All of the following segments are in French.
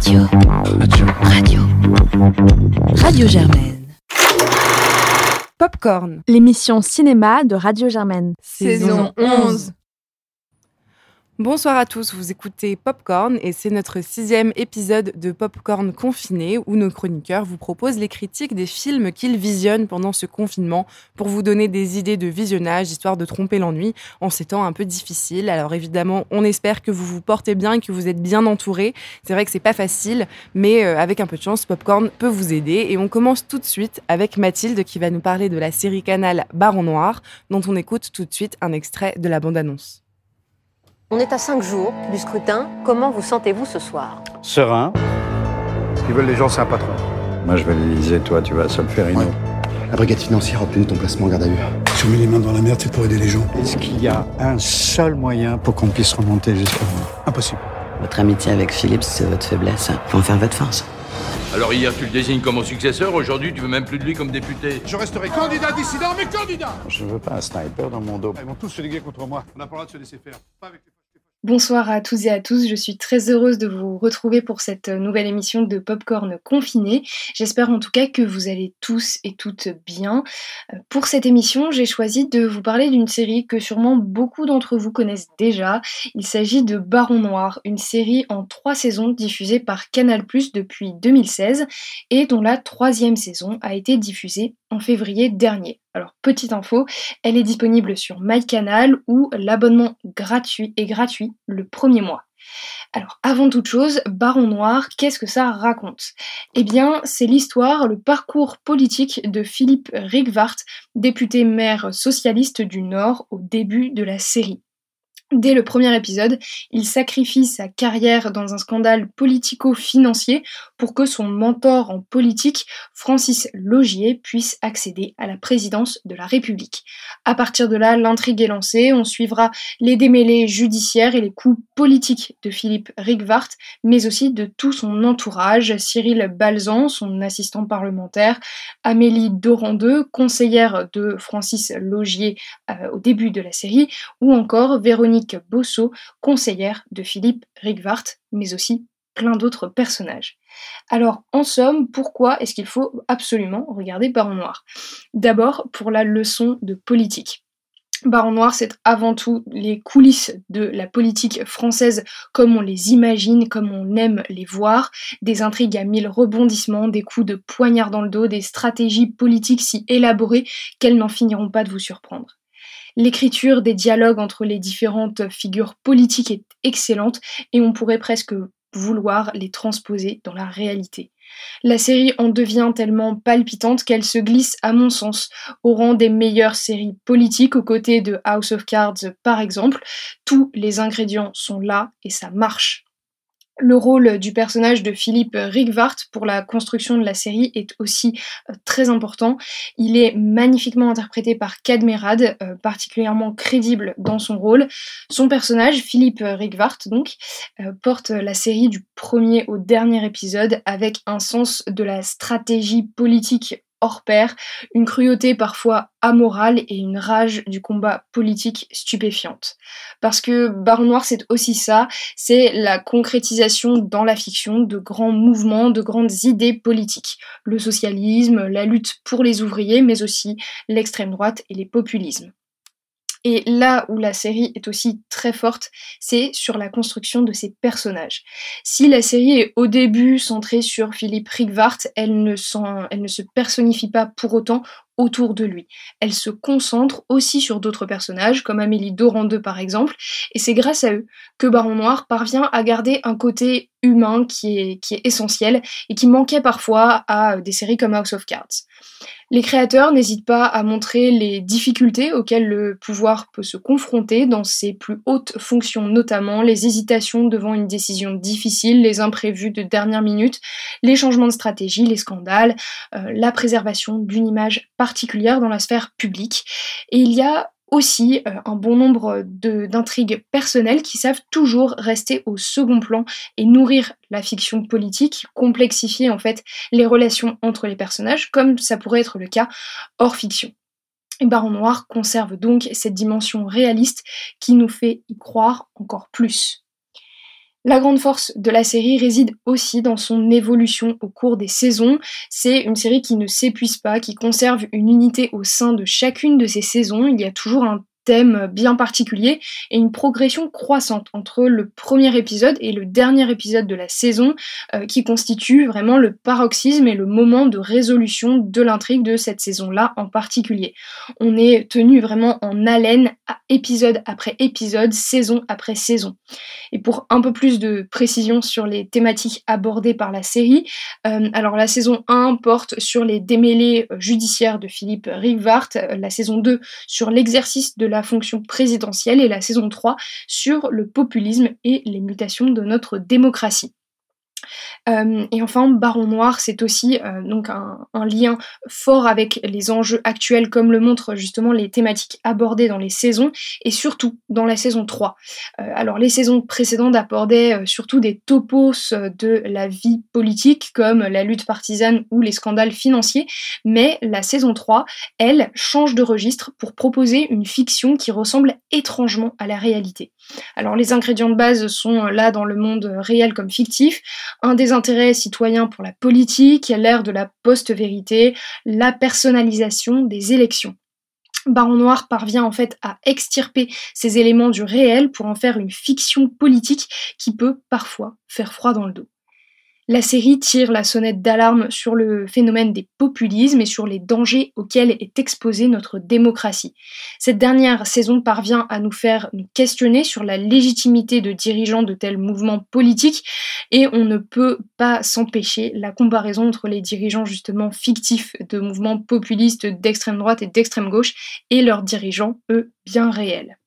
Radio. Radio. Radio. Radio Germaine. Popcorn. L'émission cinéma de Radio Germaine. Saison 11. Bonsoir à tous, vous écoutez Popcorn et c'est notre sixième épisode de Popcorn confiné où nos chroniqueurs vous proposent les critiques des films qu'ils visionnent pendant ce confinement pour vous donner des idées de visionnage histoire de tromper l'ennui en ces temps un peu difficiles. Alors évidemment, on espère que vous vous portez bien et que vous êtes bien entourés. C'est vrai que c'est pas facile, mais euh, avec un peu de chance, Popcorn peut vous aider et on commence tout de suite avec Mathilde qui va nous parler de la série Canal Baron Noir dont on écoute tout de suite un extrait de la bande-annonce. On est à cinq jours du scrutin. Comment vous sentez-vous ce soir? Serein. Ce qu'ils veulent les gens, c'est un patron. Moi, je vais l'Élysée, toi, tu vas à Solferino. Ouais. La brigade financière a obtenu ton placement en garde à vue. Si on met les mains dans la merde, c'est pour aider les gens. Est-ce qu'il y a un seul moyen pour qu'on puisse remonter jusqu'à vous Impossible. Votre amitié avec Philippe, c'est votre faiblesse. Faut en faire votre force. Alors hier, tu le désignes comme mon successeur, aujourd'hui, tu veux même plus de lui comme député. Je resterai candidat dissident, mais candidat Je veux pas un sniper dans mon dos. Ils vont tous se liguer contre moi. On n'a pas le droit de se laisser faire. Pas avec les... Bonsoir à tous et à tous, je suis très heureuse de vous retrouver pour cette nouvelle émission de Popcorn confiné. J'espère en tout cas que vous allez tous et toutes bien. Pour cette émission, j'ai choisi de vous parler d'une série que sûrement beaucoup d'entre vous connaissent déjà. Il s'agit de Baron Noir, une série en trois saisons diffusée par Canal depuis 2016 et dont la troisième saison a été diffusée en février dernier. Alors, petite info, elle est disponible sur MyCanal où l'abonnement gratuit est gratuit le premier mois. Alors, avant toute chose, Baron Noir, qu'est-ce que ça raconte? Eh bien, c'est l'histoire, le parcours politique de Philippe Rigvart, député maire socialiste du Nord au début de la série. Dès le premier épisode, il sacrifie sa carrière dans un scandale politico-financier pour que son mentor en politique, Francis Logier, puisse accéder à la présidence de la République. À partir de là, l'intrigue est lancée, on suivra les démêlés judiciaires et les coups politiques de Philippe Rigvart, mais aussi de tout son entourage, Cyril Balzan, son assistant parlementaire, Amélie Dorandeux, conseillère de Francis Logier euh, au début de la série, ou encore Véronique Bosso, conseillère de Philippe Rigvart, mais aussi plein d'autres personnages. Alors, en somme, pourquoi est-ce qu'il faut absolument regarder Baron Noir? D'abord, pour la leçon de politique. Baron Noir, c'est avant tout les coulisses de la politique française comme on les imagine, comme on aime les voir, des intrigues à mille rebondissements, des coups de poignard dans le dos, des stratégies politiques si élaborées qu'elles n'en finiront pas de vous surprendre. L'écriture des dialogues entre les différentes figures politiques est excellente et on pourrait presque vouloir les transposer dans la réalité. La série en devient tellement palpitante qu'elle se glisse, à mon sens, au rang des meilleures séries politiques aux côtés de House of Cards par exemple. Tous les ingrédients sont là et ça marche. Le rôle du personnage de Philippe Rigvart pour la construction de la série est aussi euh, très important. Il est magnifiquement interprété par Kadmerad, euh, particulièrement crédible dans son rôle. Son personnage, Philippe Rigvart, donc, euh, porte la série du premier au dernier épisode avec un sens de la stratégie politique hors pair, une cruauté parfois amorale et une rage du combat politique stupéfiante. Parce que Baron Noir, c'est aussi ça, c'est la concrétisation dans la fiction de grands mouvements, de grandes idées politiques. Le socialisme, la lutte pour les ouvriers, mais aussi l'extrême droite et les populismes. Et là où la série est aussi très forte, c'est sur la construction de ses personnages. Si la série est au début centrée sur Philippe Rigvart, elle ne, elle ne se personnifie pas pour autant autour de lui. Elle se concentre aussi sur d'autres personnages, comme Amélie Dorandeux par exemple, et c'est grâce à eux que Baron Noir parvient à garder un côté humain qui est, essentiel et qui manquait parfois à des séries comme House of Cards. Les créateurs n'hésitent pas à montrer les difficultés auxquelles le pouvoir peut se confronter dans ses plus hautes fonctions, notamment les hésitations devant une décision difficile, les imprévus de dernière minute, les changements de stratégie, les scandales, euh, la préservation d'une image particulière dans la sphère publique. Et il y a aussi euh, un bon nombre d'intrigues personnelles qui savent toujours rester au second plan et nourrir la fiction politique, complexifier en fait les relations entre les personnages, comme ça pourrait être le cas hors fiction. Et Baron Noir conserve donc cette dimension réaliste qui nous fait y croire encore plus. La grande force de la série réside aussi dans son évolution au cours des saisons. C'est une série qui ne s'épuise pas, qui conserve une unité au sein de chacune de ses saisons. Il y a toujours un thème bien particulier et une progression croissante entre le premier épisode et le dernier épisode de la saison euh, qui constitue vraiment le paroxysme et le moment de résolution de l'intrigue de cette saison-là en particulier. On est tenu vraiment en haleine à épisode après épisode, saison après saison. Et pour un peu plus de précision sur les thématiques abordées par la série, euh, alors la saison 1 porte sur les démêlés judiciaires de Philippe Rigvart, la saison 2 sur l'exercice de la fonction présidentielle et la saison 3 sur le populisme et les mutations de notre démocratie. Euh, et enfin, Baron Noir, c'est aussi euh, donc un, lien fort avec les enjeux actuels, comme le montrent justement les thématiques abordées dans les saisons, et surtout dans la saison 3. Euh, alors, les saisons précédentes abordaient surtout des topos de la vie politique, comme la lutte partisane ou les scandales financiers, mais la saison 3, elle, change de registre pour proposer une fiction qui ressemble étrangement à la réalité. Alors, les ingrédients de base sont là dans le monde réel comme fictif, un désintérêt citoyen pour la politique, l'ère de la post-vérité, la personnalisation des élections. Baron Noir parvient en fait à extirper ces éléments du réel pour en faire une fiction politique qui peut parfois faire froid dans le dos. La série tire la sonnette d'alarme sur le phénomène des populismes et sur les dangers auxquels est exposée notre démocratie. Cette dernière saison parvient à nous faire nous questionner sur la légitimité de dirigeants de tels mouvements politiques et on ne peut pas s'empêcher la comparaison entre les dirigeants justement fictifs de mouvements populistes d'extrême droite et d'extrême gauche et leurs dirigeants, eux, bien réels.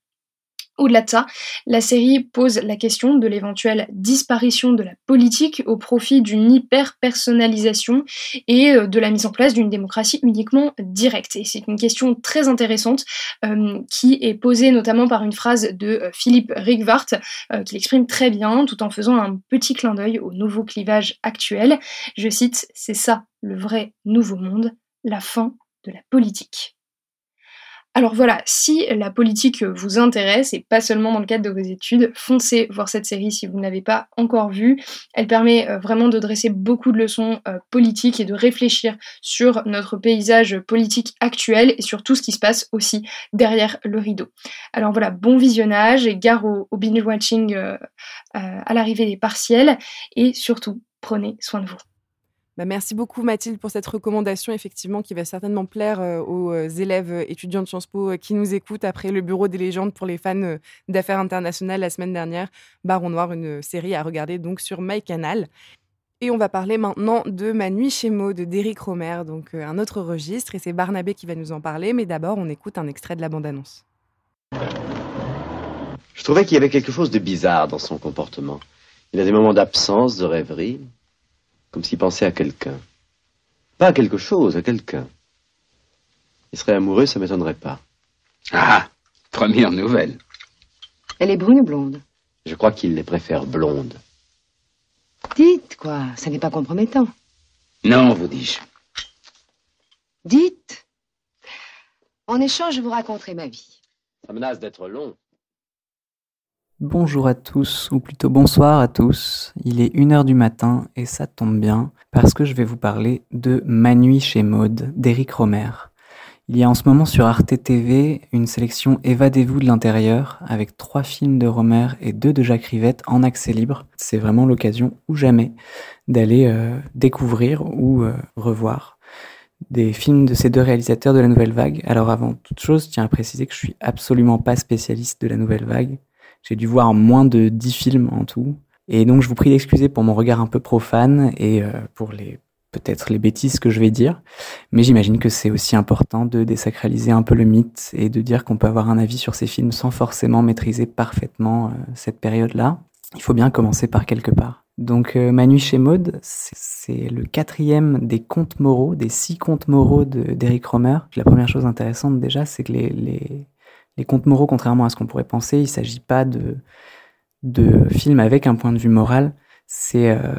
Au-delà de ça, la série pose la question de l'éventuelle disparition de la politique au profit d'une hyper-personnalisation et euh, de la mise en place d'une démocratie uniquement directe. Et c'est une question très intéressante euh, qui est posée notamment par une phrase de euh, Philippe Rigvart qui l'exprime très bien tout en faisant un petit clin d'œil au nouveau clivage actuel. Je cite, c'est ça le vrai nouveau monde, la fin de la politique. Alors voilà, si la politique vous intéresse, et pas seulement dans le cadre de vos études, foncez voir cette série si vous ne l'avez pas encore vue. Elle permet euh, vraiment de dresser beaucoup de leçons euh, politiques et de réfléchir sur notre paysage politique actuel et sur tout ce qui se passe aussi derrière le rideau. Alors voilà, bon visionnage et gare au, binge-watching euh, à l'arrivée des partiels, et surtout, prenez soin de vous. Bah, merci beaucoup Mathilde pour cette recommandation, effectivement, qui va certainement plaire euh, aux euh, élèves euh, étudiants de Sciences Po qui nous écoutent après le Bureau des légendes pour les fans d'affaires internationales la semaine dernière. Baron Noir, une série à regarder donc sur MyCanal. Et on va parler maintenant de Ma nuit chez Maud de d'Éric Romer, donc un autre registre, et c'est Barnabé qui va nous en parler, mais d'abord on écoute un extrait de la bande-annonce. Je trouvais qu'il y avait quelque chose de bizarre dans son comportement. Il a des moments d'absence, de rêverie, comme s'il pensait à quelqu'un. Pas à quelque chose, à quelqu'un. Il serait amoureux, ça m'étonnerait pas. Ah, première nouvelle. Elle est brune ou blonde? Je crois qu'il les préfère blondes. Dites, quoi, ça n'est pas compromettant. Non, vous dis-je. Dites. En échange, je vous raconterai ma vie. Ça menace d'être long. Bonjour à tous, ou plutôt bonsoir à tous. Il est 1h du matin et ça tombe bien parce que je vais vous parler de Ma nuit chez Maude d'Éric Romer. Il y a en ce moment sur Arte TV une sélection Évadez-vous de l'intérieur avec trois films de Romer et deux de Jacques Rivette en accès libre. C'est vraiment l'occasion ou jamais d'aller euh, découvrir ou euh, revoir des films de ces deux réalisateurs de la Nouvelle Vague. Alors avant toute chose, tiens à préciser que je suis absolument pas spécialiste de la Nouvelle Vague. J'ai dû voir moins de 10 films en tout. Et donc je vous prie d'excuser pour mon regard un peu profane et euh, pour les peut-être les bêtises que je vais dire, mais j'imagine que c'est aussi important de désacraliser un peu le mythe et de dire qu'on peut avoir un avis sur ces films sans forcément maîtriser parfaitement euh, cette période-là. Il faut bien commencer par quelque part. Donc euh, Ma nuit chez Maud, c'est le quatrième des contes moraux, des six contes moraux d'Eric Romer. La première chose intéressante déjà, c'est que les, les, les contes moraux, contrairement à ce qu'on pourrait penser, il ne s'agit pas de, de films avec un point de vue moral. C'est euh,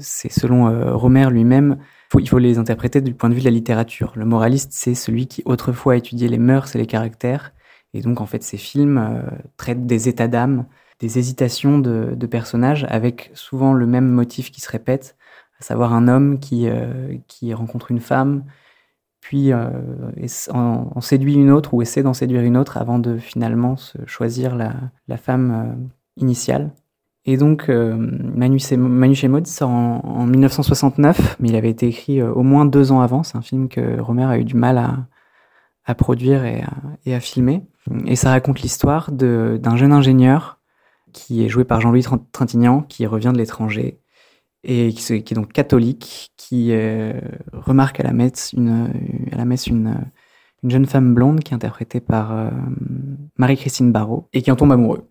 selon euh, Romer lui-même, il faut les interpréter du point de vue de la littérature. Le moraliste, c'est celui qui autrefois étudiait les mœurs et les caractères. Et donc, en fait, ces films euh, traitent des états d'âme des hésitations de, de, personnages avec souvent le même motif qui se répète, à savoir un homme qui, euh, qui rencontre une femme, puis euh, en, séduit une autre ou essaie d'en séduire une autre avant de finalement se choisir la, la femme euh, initiale. Et donc, euh, Manu, Manu chez Maud sort en, en, 1969, mais il avait été écrit euh, au moins deux ans avant. C'est un film que Romer a eu du mal à, à produire et à, et à, filmer. Et ça raconte l'histoire d'un jeune ingénieur qui est joué par Jean-Louis Trintignant, qui revient de l'étranger et qui, est donc catholique, qui euh, remarque à la messe une, à la messe une, une jeune femme blonde qui est interprétée par euh, Marie-Christine Barrault et qui en tombe amoureux.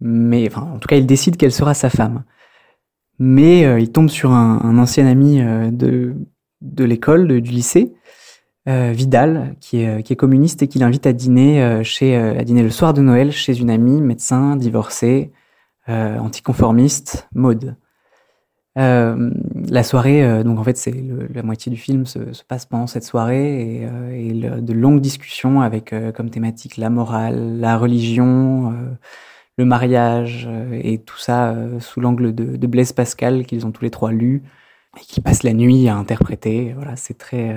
Mais enfin, en tout cas, il décide qu'elle sera sa femme. Mais euh, il tombe sur un, ancien ami de, de l'école, du lycée, Vidal, qui est, qui est communiste et qui l'invite à dîner chez, à dîner le soir de Noël chez une amie médecin divorcée, anticonformiste, Maude. Euh, la soirée, euh, donc en fait, c'est la moitié du film se, se, passe pendant cette soirée et, euh, et le, de longues discussions avec comme thématique la morale, la religion, le mariage et tout ça sous l'angle de, de, Blaise Pascal qu'ils ont tous les trois lu et qui passent la nuit à interpréter. Voilà, c'est très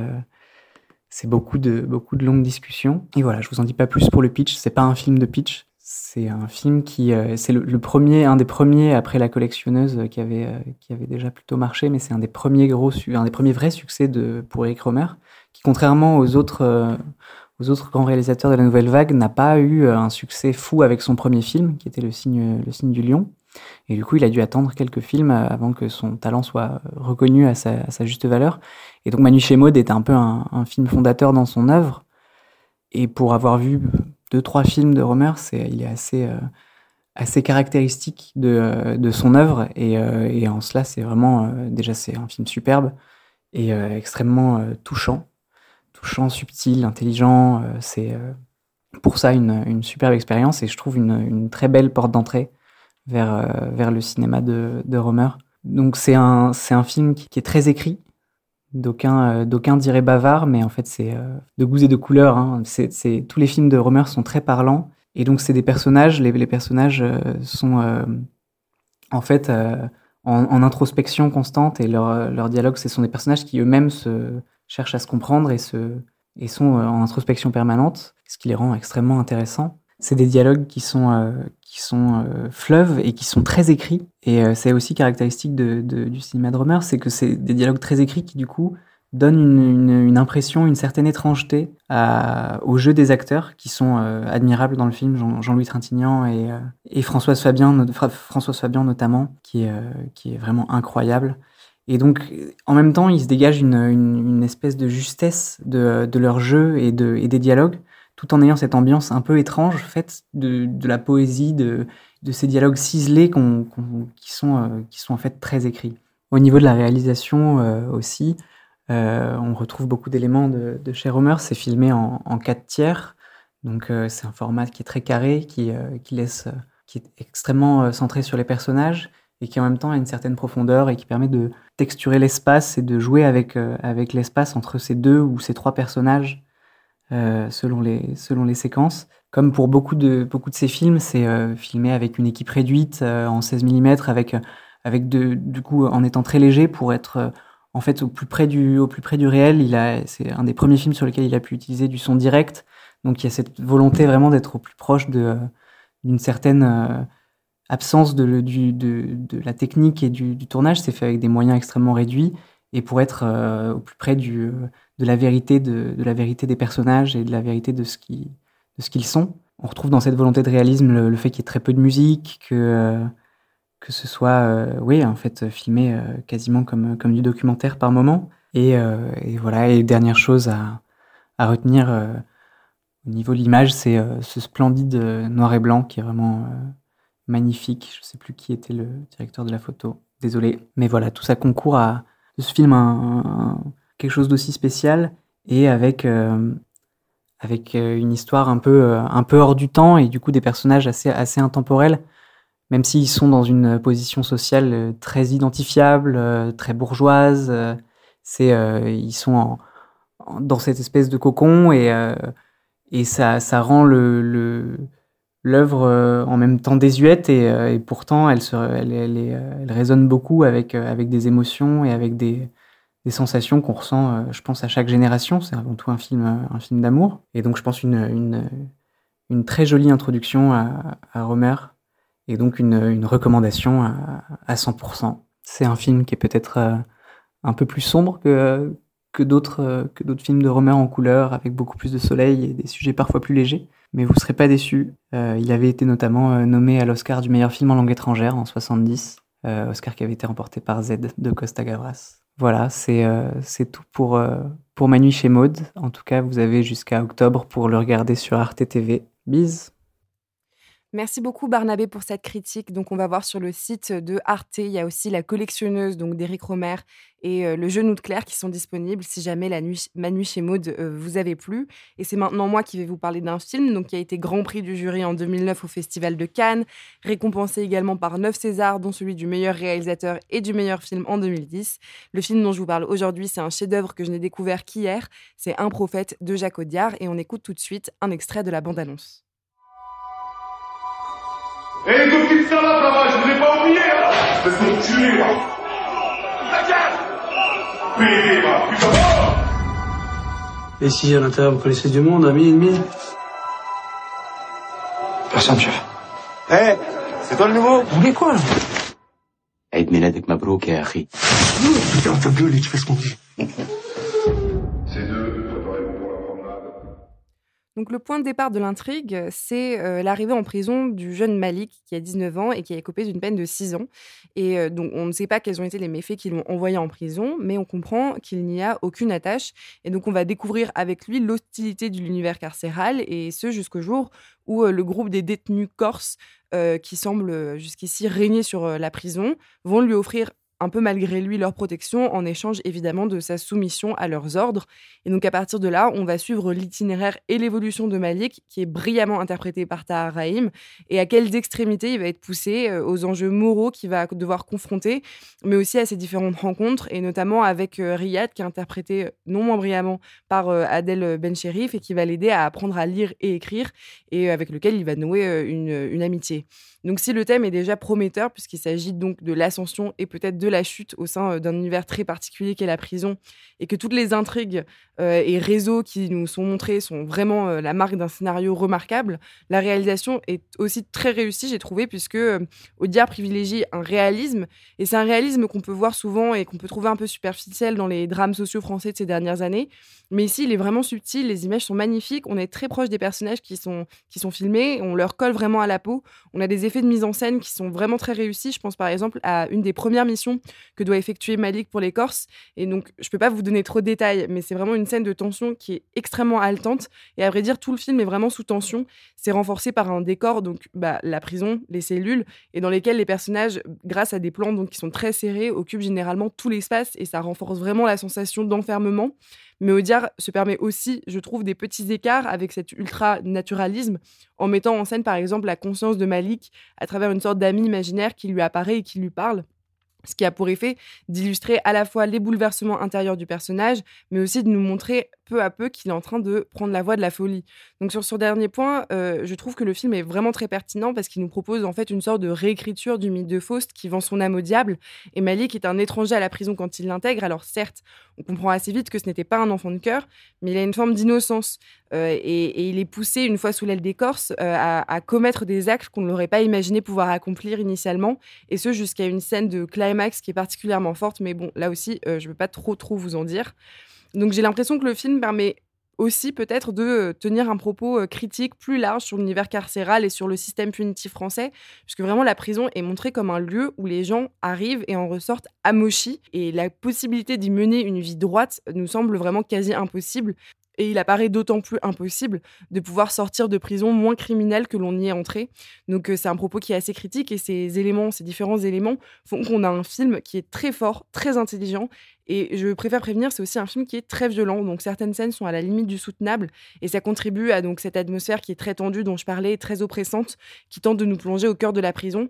c'est beaucoup de beaucoup de longues discussions. Et voilà, je vous en dis pas plus pour le pitch. C'est pas un film de pitch. C'est un film qui, euh, c'est le, premier, un des premiers après La collectionneuse euh, qui avait, euh, qui avait déjà plutôt marché, mais c'est un des premiers gros, un des premiers vrais succès de pour Eric Romer, qui contrairement aux autres, euh, aux autres grands réalisateurs de la nouvelle vague, n'a pas eu un succès fou avec son premier film, qui était Le signe, le signe du lion. Et du coup, il a dû attendre quelques films avant que son talent soit reconnu à sa, à sa juste valeur. Et donc, Manu Chemod était un peu un, un film fondateur dans son œuvre. Et pour avoir vu deux trois films de Romer, c'est il est assez euh, assez caractéristique de, de son œuvre et, euh, et en cela c'est vraiment euh, déjà c'est un film superbe et extrêmement touchant, touchant, subtil, intelligent. c'est pour ça une, une superbe expérience et je trouve une, une très belle porte d'entrée vers vers le cinéma de, de Romer. Donc c'est un c'est un film qui est très écrit D'aucuns, euh, d'aucuns diraient bavard, mais en fait c'est euh, de goûts et de couleurs. Hein. Tous les films de Romer sont très parlants, et donc c'est des personnages. Les, les personnages euh, sont euh, en fait euh, en, en, introspection constante, et leur, leur dialogue, ce sont des personnages qui eux-mêmes se cherchent à se comprendre et se et sont en introspection permanente, ce qui les rend extrêmement intéressants. C'est des dialogues qui sont qui sont euh, fleuves et qui sont très écrits. Et euh, c'est aussi caractéristique du cinéma de c'est que c'est des dialogues très écrits qui, du coup, donnent une, impression, une certaine étrangeté au jeu des acteurs, qui sont euh, admirables dans le film, Jean-Louis Jean Trintignant et, et Françoise Fabien, Fabien notamment, qui est, vraiment incroyable. Et donc, en même temps, il se dégage une, espèce de justesse de, leur jeu et des dialogues tout en ayant cette ambiance un peu étrange faite de, de la poésie, de, ces dialogues ciselés qui, sont, euh, qui sont en fait très écrits. Au niveau de la réalisation euh, aussi, euh, on retrouve beaucoup d'éléments de, de chez. C'est filmé en, en 4 tiers, donc c'est un format qui est très carré, qui, qui, laisse, qui est extrêmement centré sur les personnages et qui en même temps a une certaine profondeur et qui permet de texturer l'espace et de jouer avec, avec l'espace entre ces deux ou ces trois personnages euh, selon, les, selon les séquences. Comme pour beaucoup de, beaucoup de ces films, c'est euh, filmé avec une équipe réduite euh, en 16 mm, avec, avec de, du coup en étant très léger pour être euh, en fait au plus près du, au plus près du réel. Il a, c'est un des premiers films sur lequel il a pu utiliser du son direct. Donc il y a cette volonté vraiment d'être au plus proche de, d'une certaine euh, absence de, du, de, de la technique et du, du tournage. C'est fait avec des moyens extrêmement réduits et pour être euh, au plus près du, de la vérité de, la vérité des personnages et de la vérité de ce qui de ce qu'ils sont. On retrouve dans cette volonté de réalisme le, fait qu'il y ait très peu de musique, que euh, que ce soit euh, oui en fait filmé quasiment comme comme du documentaire par moment. Et, et voilà. Et dernière chose à à retenir au niveau de l'image, c'est ce splendide noir et blanc qui est vraiment magnifique. Je sais plus qui était le directeur de la photo. Désolé, mais voilà, tout ça concourt à de ce film quelque chose d'aussi spécial et avec euh, avec euh, une histoire un peu euh, un peu hors du temps et du coup des personnages assez assez intemporels même s'ils sont dans une position sociale très identifiable très bourgeoise c'est ils sont dans cette espèce de cocon et et ça ça rend le l'œuvre en même temps désuète et, pourtant elle, se, elle, elle, résonne beaucoup avec, avec des émotions et avec des, sensations qu'on ressent, je pense, à chaque génération. C'est avant tout un film, un film d'amour. Et donc, je pense une, une, très jolie introduction à, à Romer et donc une, une recommandation à, à 100%. C'est un film qui est peut-être un peu plus sombre que, que d'autres films de Romer en couleur, avec beaucoup plus de soleil et des sujets parfois plus légers. Mais vous ne serez pas déçus. Euh, il avait été notamment euh, nommé à l'Oscar du meilleur film en langue étrangère en 70, euh, Oscar qui avait été remporté par Z de Costa Gavras. Voilà, c'est tout pour, Ma nuit chez Maude. En tout cas, vous avez jusqu'à octobre pour le regarder sur Arte TV. Merci beaucoup Barnabé pour cette critique. Donc on va voir sur le site de Arte, il y a aussi la collectionneuse donc d'Éric Romer et euh, le genou de Claire qui sont disponibles si jamais la nuit, ma nuit chez Maud euh, vous avez plu. Et c'est maintenant moi qui vais vous parler d'un film donc qui a été Grand Prix du jury en 2009 au Festival de Cannes, récompensé également par 9 Césars dont celui du meilleur réalisateur et du meilleur film en 2010. Le film dont je vous parle aujourd'hui, c'est un chef-d'œuvre que je n'ai découvert qu'hier, c'est Un prophète de Jacques Audiard et on écoute tout de suite un extrait de la bande-annonce. Et les deux petites salades là-bas, je vous ai pas oublié, hein Je vais t'enculer, là Pédé, va, putain Et si à l'intérieur vous connaissez du monde, amis, ennemis Personne, chef. Hé, hey, c'est toi le nouveau Vous voulez quoi, là عيد ميلادك مبروك يا أخي. Putain, ta gueule et tu Donc le point de départ de l'intrigue, c'est euh, l'arrivée en prison du jeune Malik qui a 19 ans et qui a écopé d'une peine de 6 ans. Et euh, donc on ne sait pas quels ont été les méfaits qui l'ont envoyé en prison, mais on comprend qu'il n'y a aucune attache. Et donc on va découvrir avec lui l'hostilité de l'univers carcéral, et ce jusqu'au jour où euh, le groupe des détenus corses qui semblent jusqu'ici régner sur la prison vont lui offrir un peu malgré lui leur protection en échange évidemment de sa soumission à leurs ordres. Et donc à partir de là, on va suivre l'itinéraire et l'évolution de Malik qui est brillamment interprété par Tahar Rahim et à quelles extrémités il va être poussé euh, aux enjeux moraux qu'il va devoir confronter, mais aussi à ses différentes rencontres et notamment avec euh, Riyad qui est interprété euh, non moins brillamment par Adèle Bencherif et qui va l'aider à apprendre à lire et écrire et avec lequel il va nouer une, une amitié. Donc si le thème est déjà prometteur, puisqu'il s'agit donc de l'ascension et peut-être de la chute au sein euh, d'un univers très particulier qu'est la prison, et que toutes les intrigues euh, et réseaux qui nous sont montrés sont vraiment euh, la marque d'un scénario remarquable, la réalisation est aussi très réussie, j'ai trouvé, puisque Audiard privilégie un réalisme, et c'est un réalisme qu'on peut voir souvent et qu'on peut trouver un peu superficiel dans les drames sociaux français de ces dernières années. Mais ici, il est vraiment subtil, les images sont magnifiques, on est très proche des personnages qui sont, qui sont filmés, on leur colle vraiment à la peau, on a des effets de mise en scène qui sont vraiment très réussis. Je pense par exemple à une des premières missions que doit effectuer Malik pour les Corses. Et donc, je peux pas vous donner trop de détails, mais c'est vraiment une scène de tension qui est extrêmement haletante. Et à vrai dire, tout le film est vraiment sous tension. C'est renforcé par un décor, donc bah, la prison, les cellules, et dans lesquelles les personnages, grâce à des plans donc, qui sont très serrés, occupent généralement tout l'espace et ça renforce vraiment la sensation d'enfermement. Mais Audiard se permet aussi, je trouve, des petits écarts avec cet ultra-naturalisme, en mettant en scène, par exemple, la conscience de Malik à travers une sorte d'ami imaginaire qui lui apparaît et qui lui parle. Ce qui a pour effet d'illustrer à la fois les bouleversements intérieurs du personnage, mais aussi de nous montrer peu à peu qu'il est en train de prendre la voie de la folie. Donc sur ce dernier point, euh, je trouve que le film est vraiment très pertinent parce qu'il nous propose en fait une sorte de réécriture du mythe de Faust qui vend son âme au diable. Et Malik est un étranger à la prison quand il l'intègre. Alors certes, on comprend assez vite que ce n'était pas un enfant de cœur, mais il a une forme d'innocence euh, et, il est poussé une fois sous l'aile des Corses euh, à, à, commettre des actes qu'on ne l'aurait pas imaginé pouvoir accomplir initialement, et ce jusqu'à une scène de climax qui est particulièrement forte. Mais bon, là aussi, je ne veux pas trop trop vous en dire. Donc j'ai l'impression que le film permet aussi peut-être de euh, tenir un propos euh, critique plus large sur l'univers carcéral et sur le système punitif français, puisque vraiment la prison est montrée comme un lieu où les gens arrivent et en ressortent amochis, et la possibilité d'y mener une vie droite nous semble vraiment quasi impossible. Et il apparaît d'autant plus impossible de pouvoir sortir de prison moins criminel que l'on y est entré. Donc euh, c'est un propos qui est assez critique et ces éléments, ces différents éléments font qu'on a un film qui est très fort, très intelligent et je préfère prévenir, c'est aussi un film qui est très violent, donc certaines scènes sont à la limite du soutenable, et ça contribue à donc cette atmosphère qui est très tendue, dont je parlais, très oppressante, qui tente de nous plonger au cœur de la prison.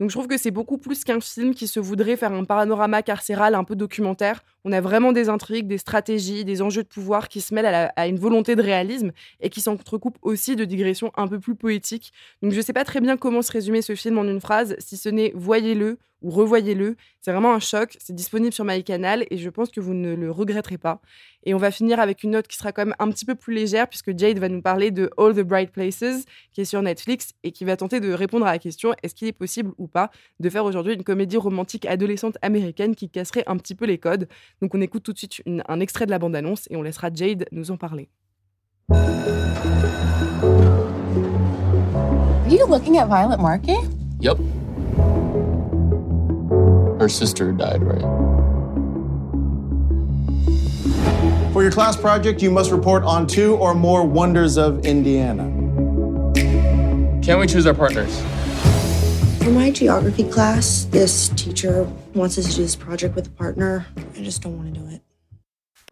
Donc je trouve que c'est beaucoup plus qu'un film qui se voudrait faire un panorama carcéral un peu documentaire. On a vraiment des intrigues, des stratégies, des enjeux de pouvoir qui se mêlent à, une volonté de réalisme et qui s'entrecoupent aussi de digressions un peu plus poétiques. Donc je ne sais pas très bien comment se résumer ce film en une phrase, si ce n'est voyez-le ou revoyez-le. C'est vraiment un choc. C'est disponible sur MyCanal et je pense que vous ne le regretterez pas. Et on va finir avec une note qui sera quand même un petit peu plus légère puisque Jade va nous parler de All the Bright Places qui est sur Netflix et qui va tenter de répondre à la question est-ce qu'il est possible ou pas de faire aujourd'hui une comédie romantique adolescente américaine qui casserait un petit peu les codes. Donc on écoute tout de suite un extrait de la bande-annonce et on laissera Jade nous en parler. Are you looking at Violet Market? Yep. Her sister died, right? For your class project, you must report on two or more wonders of Indiana. Can we choose our partners? For my geography class, this teacher wants us to do this project with a partner. I just don't want to do it.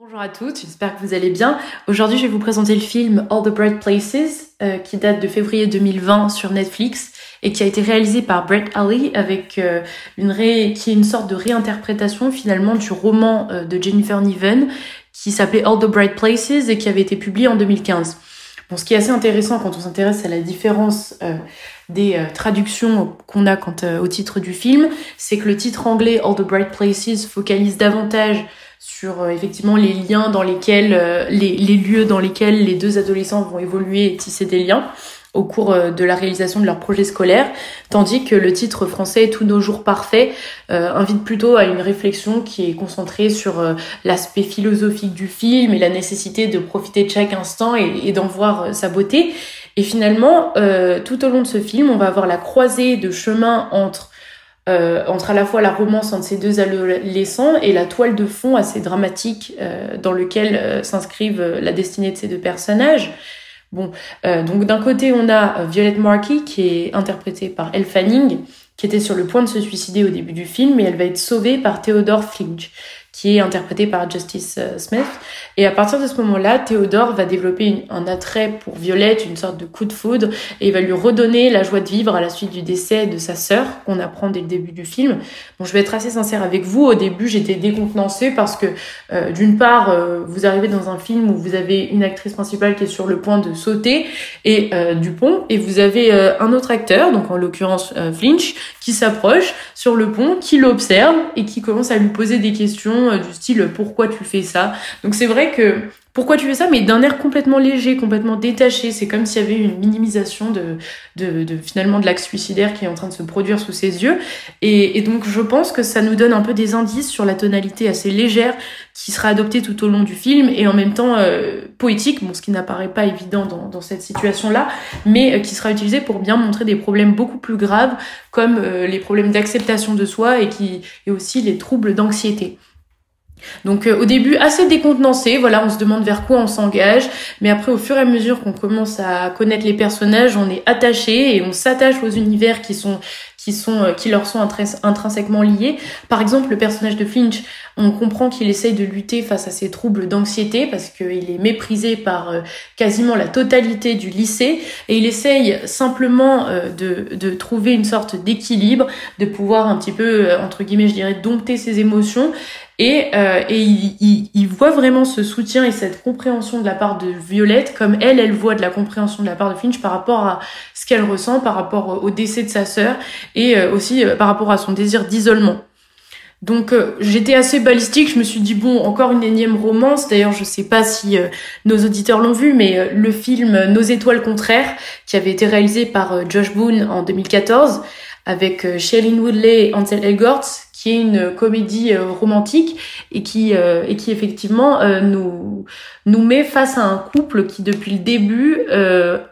Bonjour à toutes, j'espère que vous allez bien. Aujourd'hui, je vais vous présenter le film All the Bright Places, euh, qui date de février 2020 sur Netflix et qui a été réalisé par Brett Alley avec euh, une ré... qui est une sorte de réinterprétation finalement du roman euh, de Jennifer Niven qui s'appelait All the Bright Places et qui avait été publié en 2015. Bon, ce qui est assez intéressant quand on s'intéresse à la différence euh, des traductions qu'on a quant au titre du film, c'est que le titre anglais All the Bright Places focalise davantage sur effectivement les liens dans lesquels les, les, lieux dans lesquels les deux adolescents vont évoluer et tisser des liens au cours euh, de la réalisation de leur projet scolaire, tandis que le titre français Tous nos jours parfaits euh, invite plutôt à une réflexion qui est concentrée sur euh, l'aspect philosophique du film et la nécessité de profiter de chaque instant et, d'en voir sa beauté. Et finalement, tout au long de ce film, on va avoir la croisée de chemin entre entre à la fois la romance entre ces deux adolescents et la toile de fond assez dramatique dans lequel s'inscrivent la destinée de ces deux personnages. Bon, euh, donc d'un côté, on a euh, Violette Markey qui est interprétée par Elle Fanning, qui était sur le point de se suicider au début du film, et elle va être sauvée par Theodore Flinch qui est interprété par Justice euh, Smith. Et à partir de ce moment-là, Théodore va développer un attrait pour Violette, une sorte de coup de foudre, et il va lui redonner la joie de vivre à la suite du décès de sa sœur, qu'on apprend dès le début du film. Bon, je vais être assez sincère avec vous. Au début, j'étais décontenancée parce que, euh, d'une part, euh, vous arrivez dans un film où vous avez une actrice principale qui est sur le point de sauter et du pont, et vous avez un autre acteur, donc en l'occurrence Flinch, qui s'approche sur le pont, qui l'observe et qui commence à lui poser des questions euh, du style pourquoi tu fais ça. Donc c'est vrai que pourquoi tu fais ça, mais d'un air complètement léger, complètement détaché. C'est comme s'il y avait une minimisation de, de, finalement de l'acte suicidaire qui est en train de se produire sous ses yeux. Et, donc je pense que ça nous donne un peu des indices sur la tonalité assez légère qui sera adoptée tout au long du film et en même temps euh, poétique, bon, ce qui n'apparaît pas évident dans, cette situation-là, mais euh, qui sera utilisé pour bien montrer des problèmes beaucoup plus graves comme euh, les problèmes d'acceptation de soi et, qui, et aussi les troubles d'anxiété. Donc euh, au début assez décontenancé, voilà, on se demande vers quoi on s'engage, mais après au fur et à mesure qu'on commence à connaître les personnages, on est attaché et on s'attache aux univers qui sont qui euh, leur sont intrinsèquement liés. Par exemple, le personnage de Finch, on comprend qu'il essaye de lutter face à ses troubles d'anxiété parce qu'il est méprisé par euh, quasiment la totalité du lycée et il essaye simplement de, de trouver une sorte d'équilibre, de pouvoir un petit peu entre guillemets, je dirais, dompter ses émotions et, euh, il, voit vraiment ce soutien et cette compréhension de la part de Violette, comme elle, elle voit de la compréhension de la part de Finch par rapport à ce qu'elle ressent, par rapport au décès de sa sœur, et euh, aussi euh, par rapport à son désir d'isolement. Donc j'étais assez balistique, je me suis dit bon encore une énième romance. D'ailleurs je sais pas si nos auditeurs l'ont vu, mais le film Nos étoiles contraires qui avait été réalisé par Josh Boone en 2014 avec Shailene Woodley et Ansel Elgort qui est une comédie euh, romantique et qui euh, et qui effectivement euh, nous nous met face à un couple qui depuis le début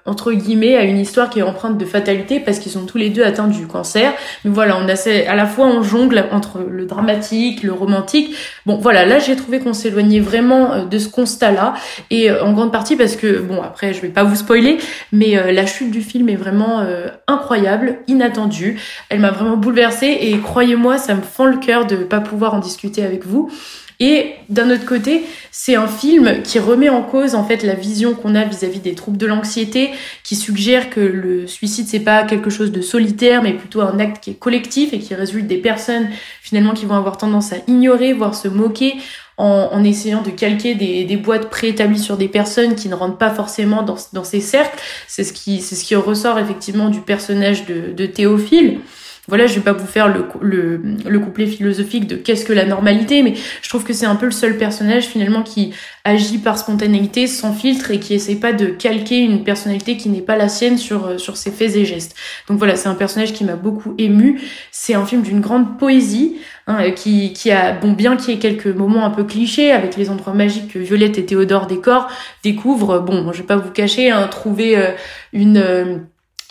entre guillemets a une histoire qui est empreinte de fatalité parce qu'ils sont tous les deux atteints du cancer. Mais voilà, on a à la fois on jongle entre le dramatique, le romantique. Bon voilà, là j'ai trouvé qu'on s'éloignait vraiment de ce constat-là et en grande partie parce que bon après je vais pas vous spoiler, mais la chute du film est vraiment incroyable, inattendue. Elle m'a vraiment bouleversée et croyez-moi ça me le cœur de ne pas pouvoir en discuter avec vous. Et d'un autre côté, c'est un film qui remet en cause en fait la vision qu'on a vis-à-vis des troubles de l'anxiété, qui suggère que le suicide c'est pas quelque chose de solitaire, mais plutôt un acte qui est collectif et qui résulte des personnes finalement qui vont avoir tendance à ignorer, voire se moquer en, essayant de calquer des, boîtes préétablies sur des personnes qui ne rentrent pas forcément dans, ces cercles. C'est ce qui, ressort effectivement du personnage de Théophile voilà, je vais pas vous faire le, le, le couplet philosophique de qu'est-ce que la normalité, mais je trouve que c'est un peu le seul personnage finalement qui agit par spontanéité, sans filtre et qui essaie pas de calquer une personnalité qui n'est pas la sienne sur, euh, sur ses faits et gestes. Donc voilà, c'est un personnage qui m'a beaucoup ému. C'est un film d'une grande poésie, hein, euh, qui, qui a, bon, bien qu'il y ait quelques moments un peu clichés avec les endroits magiques que Violette et Théodore décorent, découvrent, bon, je vais pas vous cacher, hein, trouver euh, une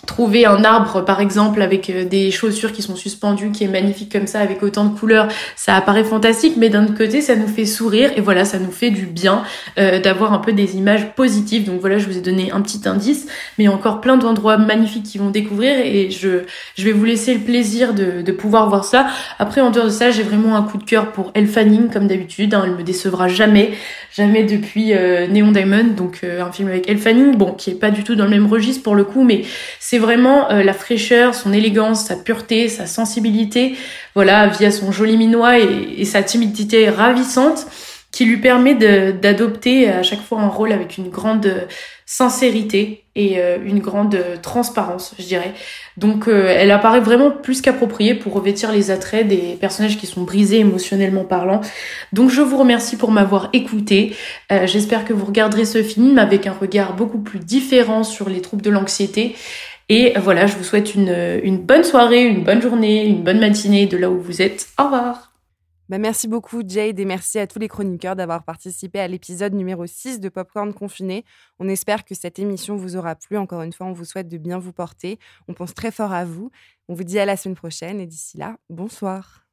trouver un arbre par exemple avec euh, des chaussures qui sont suspendues qui est magnifique comme ça avec autant de couleurs ça apparaît fantastique. Mais d'un autre côté ça nous fait sourire et voilà ça nous fait du bien euh, d'avoir un peu des images positives. Donc voilà je vous ai donné un petit indice mais encore plein d'endroits magnifiques qui vont découvrir et je je vais vous laisser le plaisir de, de pouvoir voir ça. Après en dehors de ça j'ai vraiment un coup de cœur pour Elle Fanning comme d'habitude hein, elle me décevra jamais jamais depuis euh, Neon Diamond donc un film avec Elle Fanning bon qui est pas du tout dans le même registre pour le coup mais c'est vraiment euh, la fraîcheur, son élégance, sa pureté, sa sensibilité, voilà, via son joli minois et, sa timidité ravissante qui lui permet d'adopter à chaque fois un rôle avec une grande sincérité et euh, une grande transparence, je dirais. Donc euh, elle apparaît vraiment plus qu'appropriée pour revêtir les attraits des personnages qui sont brisés émotionnellement parlant. Donc je vous remercie pour m'avoir écouté. J'espère que vous regarderez ce film avec un regard beaucoup plus différent sur les troubles de l'anxiété et voilà, je vous souhaite une, bonne soirée, une bonne journée, une bonne matinée de là où vous êtes. Au revoir. Bah merci beaucoup Jade et merci à tous les chroniqueurs d'avoir participé à l'épisode numéro 6 de Popcorn Confiné. On espère que cette émission vous aura plu. Encore une fois, on vous souhaite de bien vous porter. On pense très fort à vous. On vous dit à la semaine prochaine et d'ici là, bonsoir.